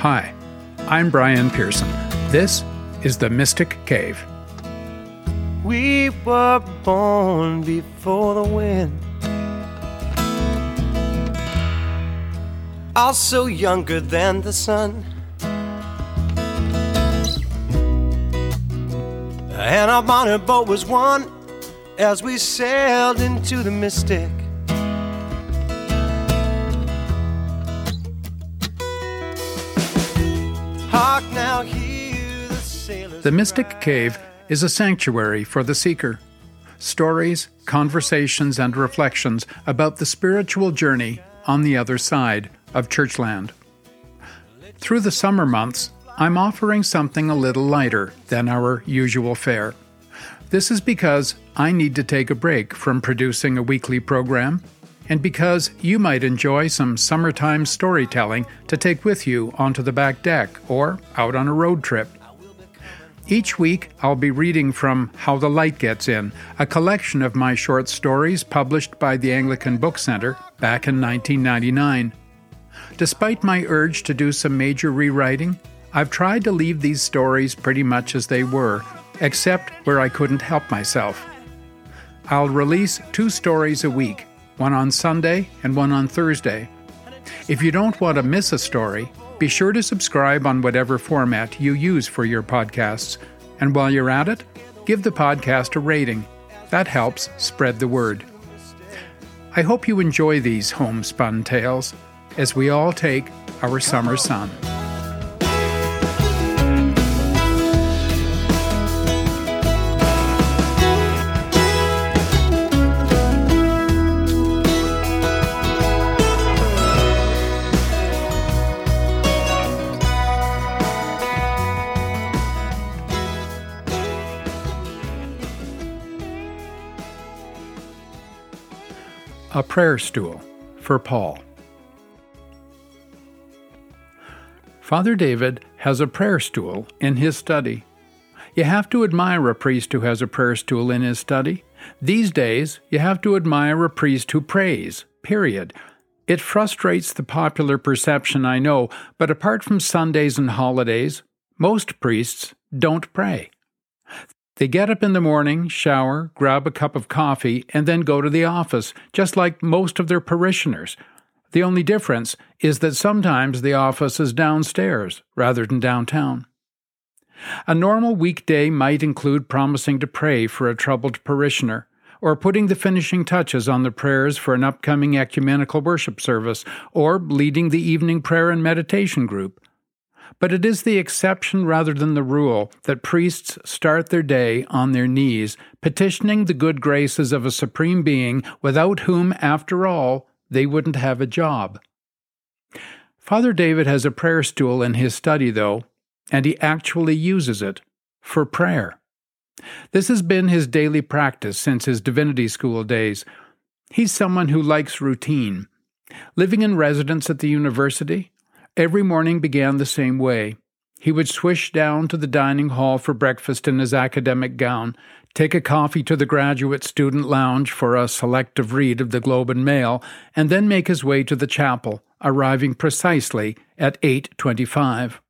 Hi, I'm Brian Pearson. This is the Mystic Cave. We were born before the wind. Also younger than the sun. And our bonnet boat was one as we sailed into the mystic. Hark now, hear the sailors. The Mystic. Cave is a sanctuary for the seeker. Stories, conversations, and reflections about the spiritual journey on the other side of Churchland. Through the summer months, I'm offering something a little lighter than our usual fare. This is because I need to take a break from producing a weekly program, and because you might enjoy some summertime storytelling to take with you onto the back deck or out on a road trip. Each week, I'll be reading from How the Light Gets In, a collection of my short stories published by the Anglican Book Center back in 1999. Despite my urge to do some major rewriting, I've tried to leave these stories pretty much as they were, except where I couldn't help myself. I'll release two stories a week, one on Sunday and one on Thursday. If you don't want to miss a story, be sure to subscribe on whatever format you use for your podcasts. And while you're at it, give the podcast a rating. That helps spread the word. I hope you enjoy these homespun tales as we all take our summer sun. A prayer stool for Paul. Father David has a prayer stool in his study. You have to admire a priest who has a prayer stool in his study. These days, you have to admire a priest who prays, period. It frustrates the popular perception, I know, but apart from Sundays and holidays, most priests don't pray. They get up in the morning, shower, grab a cup of coffee, and then go to the office, just like most of their parishioners. The only difference is that sometimes the office is downstairs rather than downtown. A normal weekday might include promising to pray for a troubled parishioner, or putting the finishing touches on the prayers for an upcoming ecumenical worship service, or leading the evening prayer and meditation group. But it is the exception rather than the rule that priests start their day on their knees, petitioning the good graces of a supreme being without whom, after all, they wouldn't have a job. Father David has a prayer stool in his study, though, and he actually uses it for prayer. This has been his daily practice since his divinity school days. He's someone who likes routine. Living in residence at the university, Every morning began the same way. He would swish down to the dining hall for breakfast in his academic gown, take a coffee to the graduate student lounge for a selective read of the Globe and Mail, and then make his way to the chapel, arriving precisely at 8:25.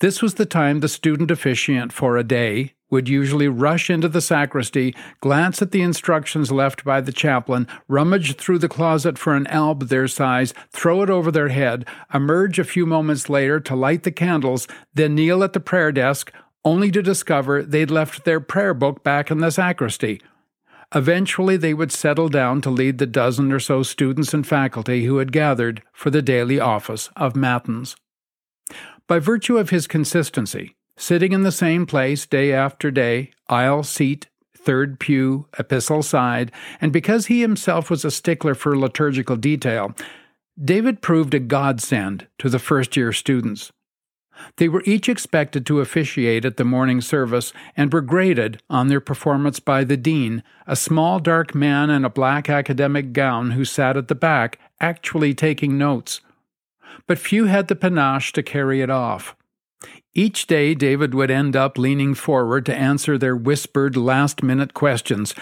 This was the time the student officiant for a day would usually rush into the sacristy, glance at the instructions left by the chaplain, rummage through the closet for an alb their size, throw it over their head, emerge a few moments later to light the candles, then kneel at the prayer desk, only to discover they'd left their prayer book back in the sacristy. Eventually, they would settle down to lead the dozen or so students and faculty who had gathered for the daily office of Matins. By virtue of his consistency, sitting in the same place day after day, aisle seat, third pew, epistle side, and because he himself was a stickler for liturgical detail, David proved a godsend to the first year students. They were each expected to officiate at the morning service and were graded on their performance by the dean, a small dark man in a black academic gown who sat at the back, actually taking notes. But few had the panache to carry it off. Each day, David would end up leaning forward to answer their whispered last minute questions.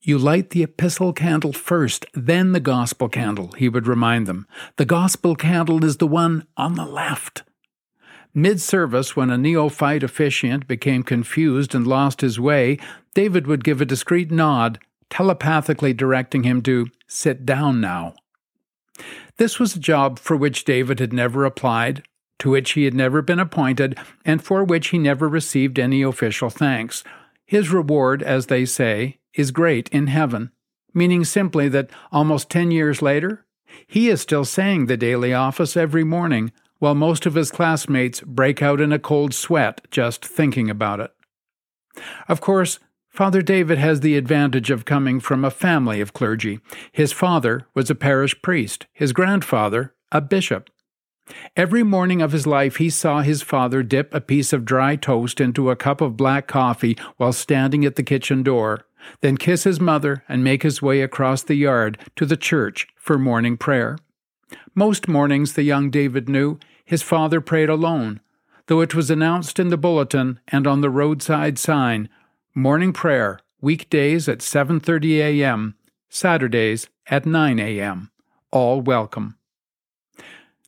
You light the epistle candle first, then the gospel candle, he would remind them. The gospel candle is the one on the left. Mid service, when a neophyte officiant became confused and lost his way, David would give a discreet nod, telepathically directing him to sit down now. This was a job for which David had never applied, to which he had never been appointed, and for which he never received any official thanks. His reward, as they say, is great in heaven, meaning simply that almost ten years later, he is still saying the daily office every morning, while most of his classmates break out in a cold sweat just thinking about it. Of course, Father David has the advantage of coming from a family of clergy. His father was a parish priest, his grandfather, a bishop. Every morning of his life, he saw his father dip a piece of dry toast into a cup of black coffee while standing at the kitchen door, then kiss his mother and make his way across the yard to the church for morning prayer. Most mornings, the young David knew, his father prayed alone, though it was announced in the bulletin and on the roadside sign, morning prayer, weekdays at 7:30 a.m., Saturdays at 9 a.m. All welcome.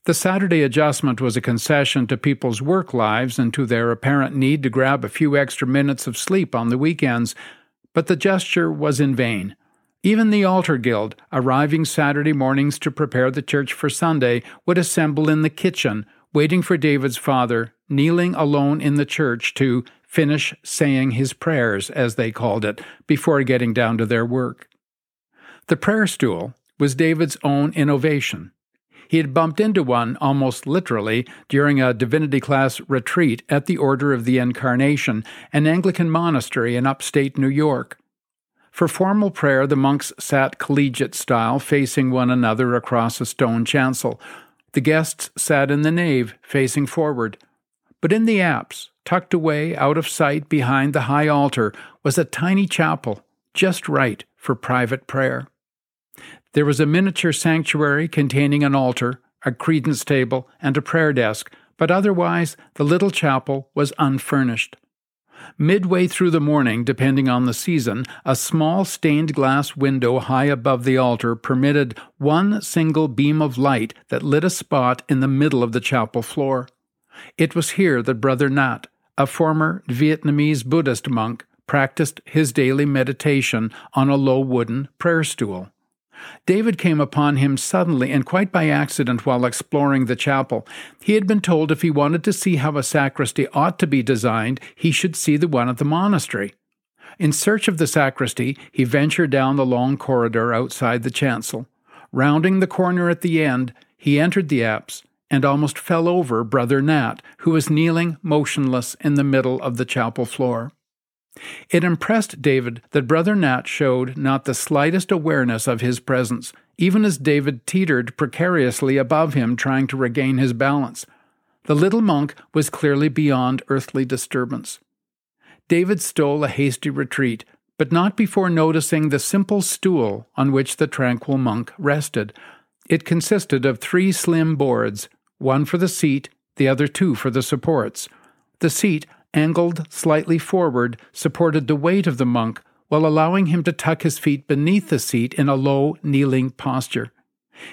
The Saturday adjustment was a concession to people's work lives and to their apparent need to grab a few extra minutes of sleep on the weekends, but the gesture was in vain. Even the altar guild, arriving Saturday mornings to prepare the church for Sunday, would assemble in the kitchen, waiting for David's father, kneeling alone in the church to finish saying his prayers, as they called it, before getting down to their work. The prayer stool was David's own innovation. He had bumped into one almost literally during a divinity class retreat at the Order of the Incarnation, an Anglican monastery in upstate New York. For formal prayer, the monks sat collegiate style, facing one another across a stone chancel. The guests sat in the nave, facing forward. But in the apse, tucked away out of sight behind the high altar, was a tiny chapel, just right for private prayer. There was a miniature sanctuary containing an altar, a credence table, and a prayer desk, but otherwise the little chapel was unfurnished. Midway through the morning, depending on the season, a small stained glass window high above the altar permitted one single beam of light that lit a spot in the middle of the chapel floor. It was here that Brother Nat, a former Vietnamese Buddhist monk, practiced his daily meditation on a low wooden prayer stool. David came upon him suddenly and quite by accident while exploring the chapel. He had been told if he wanted to see how a sacristy ought to be designed, he should see the one at the monastery. In search of the sacristy, he ventured down the long corridor outside the chancel. Rounding the corner at the end, he entered the apse and almost fell over Brother Nat, who was kneeling motionless in the middle of the chapel floor. It impressed David that Brother Nat showed not the slightest awareness of his presence, even as David teetered precariously above him, trying to regain his balance. The little monk was clearly beyond earthly disturbance. David stole a hasty retreat, but not before noticing the simple stool on which the tranquil monk rested. It consisted of three slim boards, one for the seat, the other two for the supports. The seat angled slightly forward, supported the weight of the monk while allowing him to tuck his feet beneath the seat in a low, kneeling posture.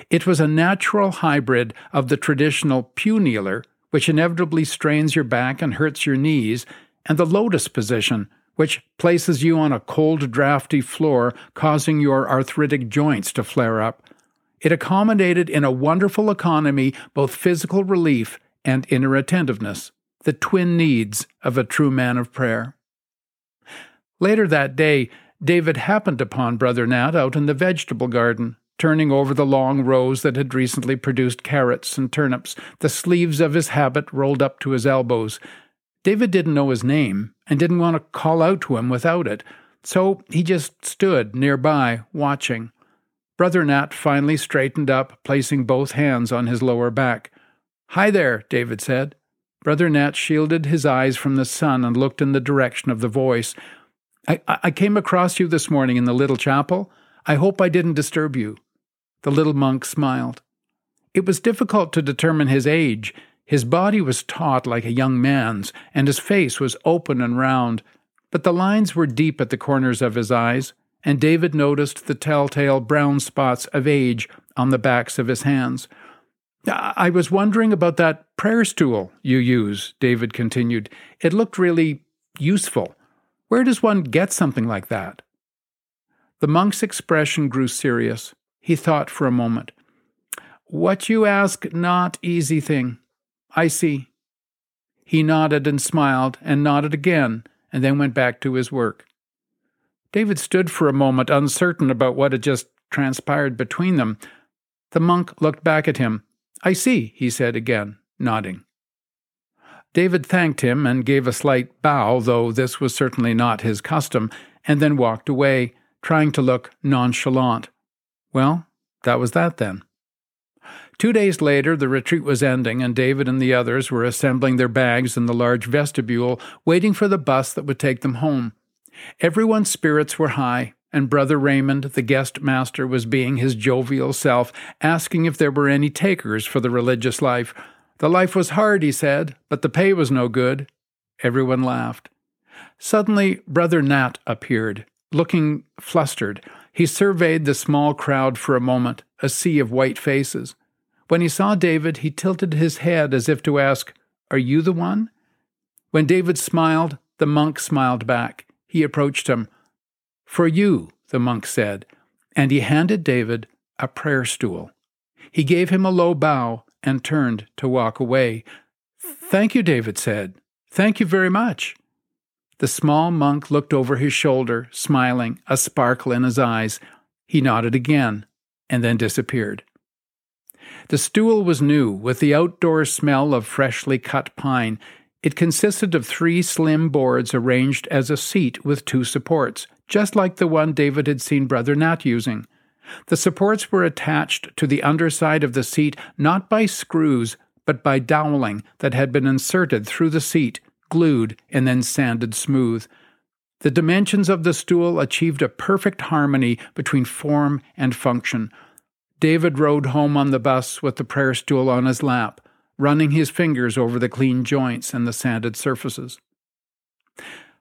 It was a natural hybrid of the traditional pew kneeler, which inevitably strains your back and hurts your knees, and the lotus position, which places you on a cold, drafty floor, causing your arthritic joints to flare up. It accommodated in a wonderful economy both physical relief and inner attentiveness the twin needs of a true man of prayer. Later that day, David happened upon Brother Nat out in the vegetable garden, turning over the long rows that had recently produced carrots and turnips, the sleeves of his habit rolled up to his elbows. David didn't know his name and didn't want to call out to him without it, so he just stood nearby, watching. Brother Nat finally straightened up, placing both hands on his lower back. Hi there, David said. Brother Nat shielded his eyes from the sun and looked in the direction of the voice. I, I came across you this morning in the little chapel. I hope I didn't disturb you. The little monk smiled. It was difficult to determine his age. His body was taut like a young man's, and his face was open and round, but the lines were deep at the corners of his eyes, and David noticed the telltale brown spots of age on the backs of his hands. I was wondering about that prayer stool you use, David continued. It looked really useful. Where does one get something like that? The monk's expression grew serious. He thought for a moment. What you ask, not easy thing. I see. He nodded and smiled, and nodded again, and then went back to his work. David stood for a moment, uncertain about what had just transpired between them. The monk looked back at him. I see, he said again, nodding. David thanked him and gave a slight bow, though this was certainly not his custom, and then walked away, trying to look nonchalant. Well, that was that then. Two days later, the retreat was ending, and David and the others were assembling their bags in the large vestibule, waiting for the bus that would take them home. Everyone's spirits were high, and Brother Raymond, the guest master, was being his jovial self, asking if there were any takers for the religious life. The life was hard, he said, but the pay was no good. Everyone laughed. Suddenly, Brother Nat appeared, looking flustered. He surveyed the small crowd for a moment, a sea of white faces. When he saw David, he tilted his head as if to ask, Are you the one? When David smiled, the monk smiled back. He approached him. For you, the monk said, and he handed David a prayer stool. He gave him a low bow and turned to walk away. Thank you, David said. Thank you very much. The small monk looked over his shoulder, smiling, a sparkle in his eyes. He nodded again and then disappeared. The stool was new, with the outdoor smell of freshly cut pine. It consisted of three slim boards arranged as a seat with two supports, just like the one David had seen Brother Nat using. The supports were attached to the underside of the seat not by screws, but by doweling that had been inserted through the seat, glued, and then sanded smooth. The dimensions of the stool achieved a perfect harmony between form and function. David rode home on the bus with the prayer stool on his lap, running his fingers over the clean joints and the sanded surfaces.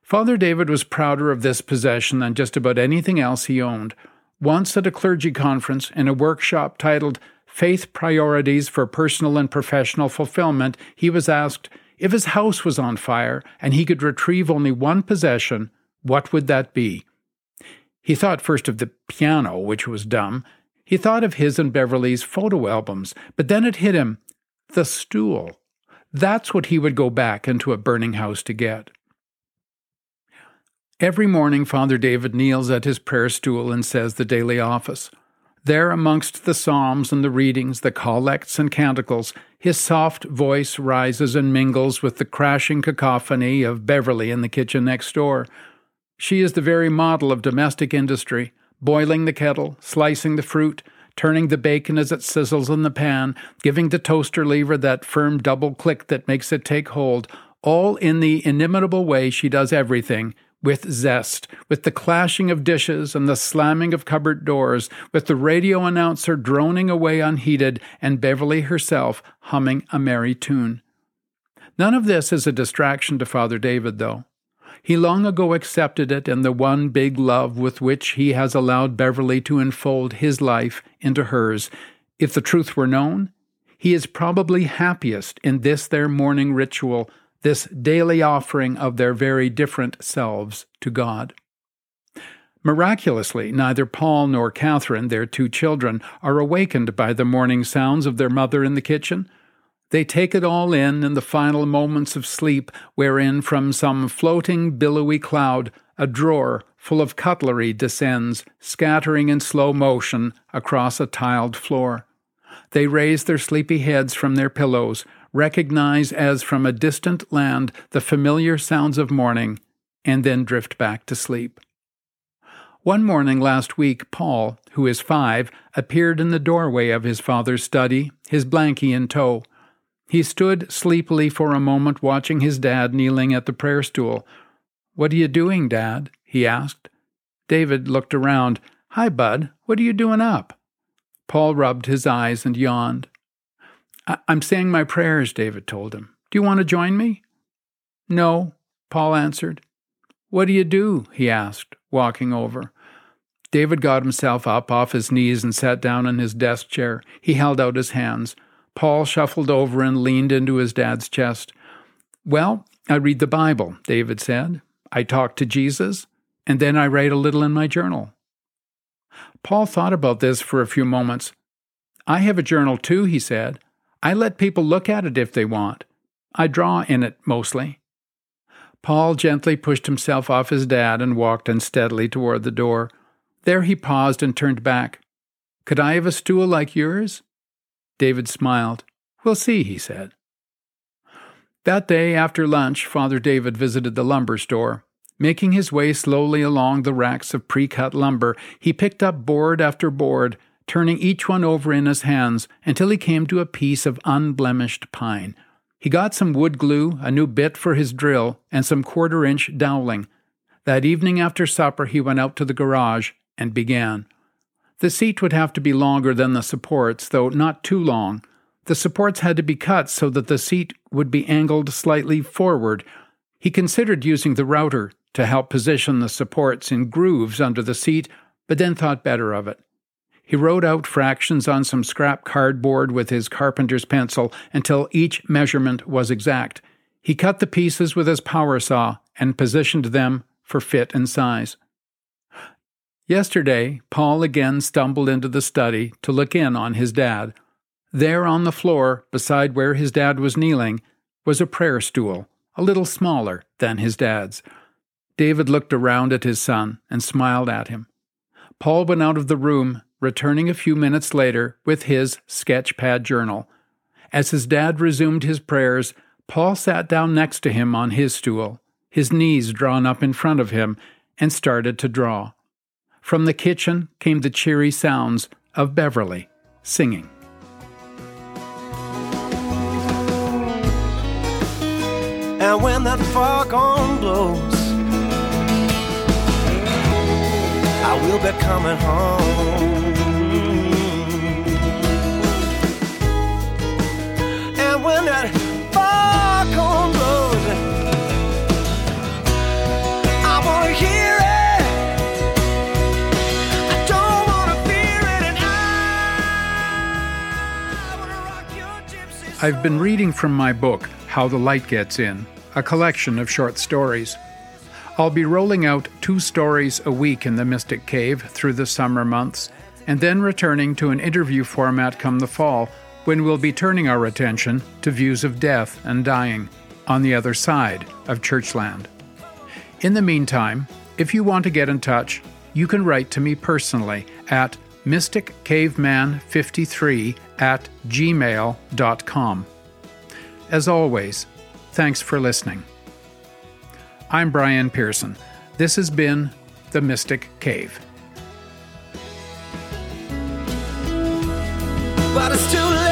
Father David was prouder of this possession than just about anything else he owned. Once at a clergy conference in a workshop titled Faith Priorities for Personal and Professional Fulfillment, he was asked if his house was on fire and he could retrieve only one possession, what would that be? He thought first of the piano, which was dumb. He thought of his and Beverly's photo albums, but then it hit him the stool. That's what he would go back into a burning house to get. Every morning, Father David kneels at his prayer stool and says the daily office. There, amongst the psalms and the readings, the collects and canticles, his soft voice rises and mingles with the crashing cacophony of Beverly in the kitchen next door. She is the very model of domestic industry, boiling the kettle, slicing the fruit, turning the bacon as it sizzles in the pan, giving the toaster lever that firm double click that makes it take hold, all in the inimitable way she does everything with zest, with the clashing of dishes and the slamming of cupboard doors, with the radio announcer droning away unheeded, and Beverly herself humming a merry tune. None of this is a distraction to Father David, though. He long ago accepted it in the one big love with which he has allowed Beverly to enfold his life into hers. If the truth were known, he is probably happiest in this their morning ritual this daily offering of their very different selves to God. Miraculously, neither Paul nor Catherine, their two children, are awakened by the morning sounds of their mother in the kitchen. They take it all in in the final moments of sleep, wherein from some floating billowy cloud a drawer full of cutlery descends, scattering in slow motion across a tiled floor. They raise their sleepy heads from their pillows, recognize as from a distant land the familiar sounds of morning, and then drift back to sleep. One morning last week, Paul, who is five, appeared in the doorway of his father's study, his blankie in tow. He stood sleepily for a moment watching his dad kneeling at the prayer stool. What are you doing, Dad? he asked. David looked around. Hi, Bud. What are you doing up? Paul rubbed his eyes and yawned. I'm saying my prayers, David told him. Do you want to join me? No, Paul answered. What do you do? he asked, walking over. David got himself up off his knees and sat down in his desk chair. He held out his hands. Paul shuffled over and leaned into his dad's chest. Well, I read the Bible, David said. I talk to Jesus, and then I write a little in my journal. Paul thought about this for a few moments. I have a journal too, he said. I let people look at it if they want. I draw in it mostly. Paul gently pushed himself off his dad and walked unsteadily toward the door. There he paused and turned back. Could I have a stool like yours? David smiled. We'll see, he said. That day after lunch, Father David visited the lumber store. Making his way slowly along the racks of pre cut lumber, he picked up board after board, turning each one over in his hands until he came to a piece of unblemished pine. He got some wood glue, a new bit for his drill, and some quarter inch doweling. That evening after supper, he went out to the garage and began. The seat would have to be longer than the supports, though not too long. The supports had to be cut so that the seat would be angled slightly forward. He considered using the router to help position the supports in grooves under the seat, but then thought better of it. He wrote out fractions on some scrap cardboard with his carpenter's pencil until each measurement was exact. He cut the pieces with his power saw and positioned them for fit and size. Yesterday, Paul again stumbled into the study to look in on his dad. There on the floor, beside where his dad was kneeling, was a prayer stool, a little smaller than his dad's. David looked around at his son and smiled at him. Paul went out of the room, returning a few minutes later with his sketch pad journal. As his dad resumed his prayers, Paul sat down next to him on his stool, his knees drawn up in front of him, and started to draw. From the kitchen came the cheery sounds of Beverly singing. And when that foghorn blows, I will be coming home. And when that foghorn blows, I want to hear. I've been reading from my book, How the Light Gets In, a collection of short stories. I'll be rolling out two stories a week in the Mystic Cave through the summer months, and then returning to an interview format come the fall, when we'll be turning our attention to views of death and dying on the other side of Churchland. In the meantime, if you want to get in touch, you can write to me personally at mysticcaveman53 at gmail.com. As always, thanks for listening. I'm Brian Pearson. This has been The Mystic Cave. But it's too late.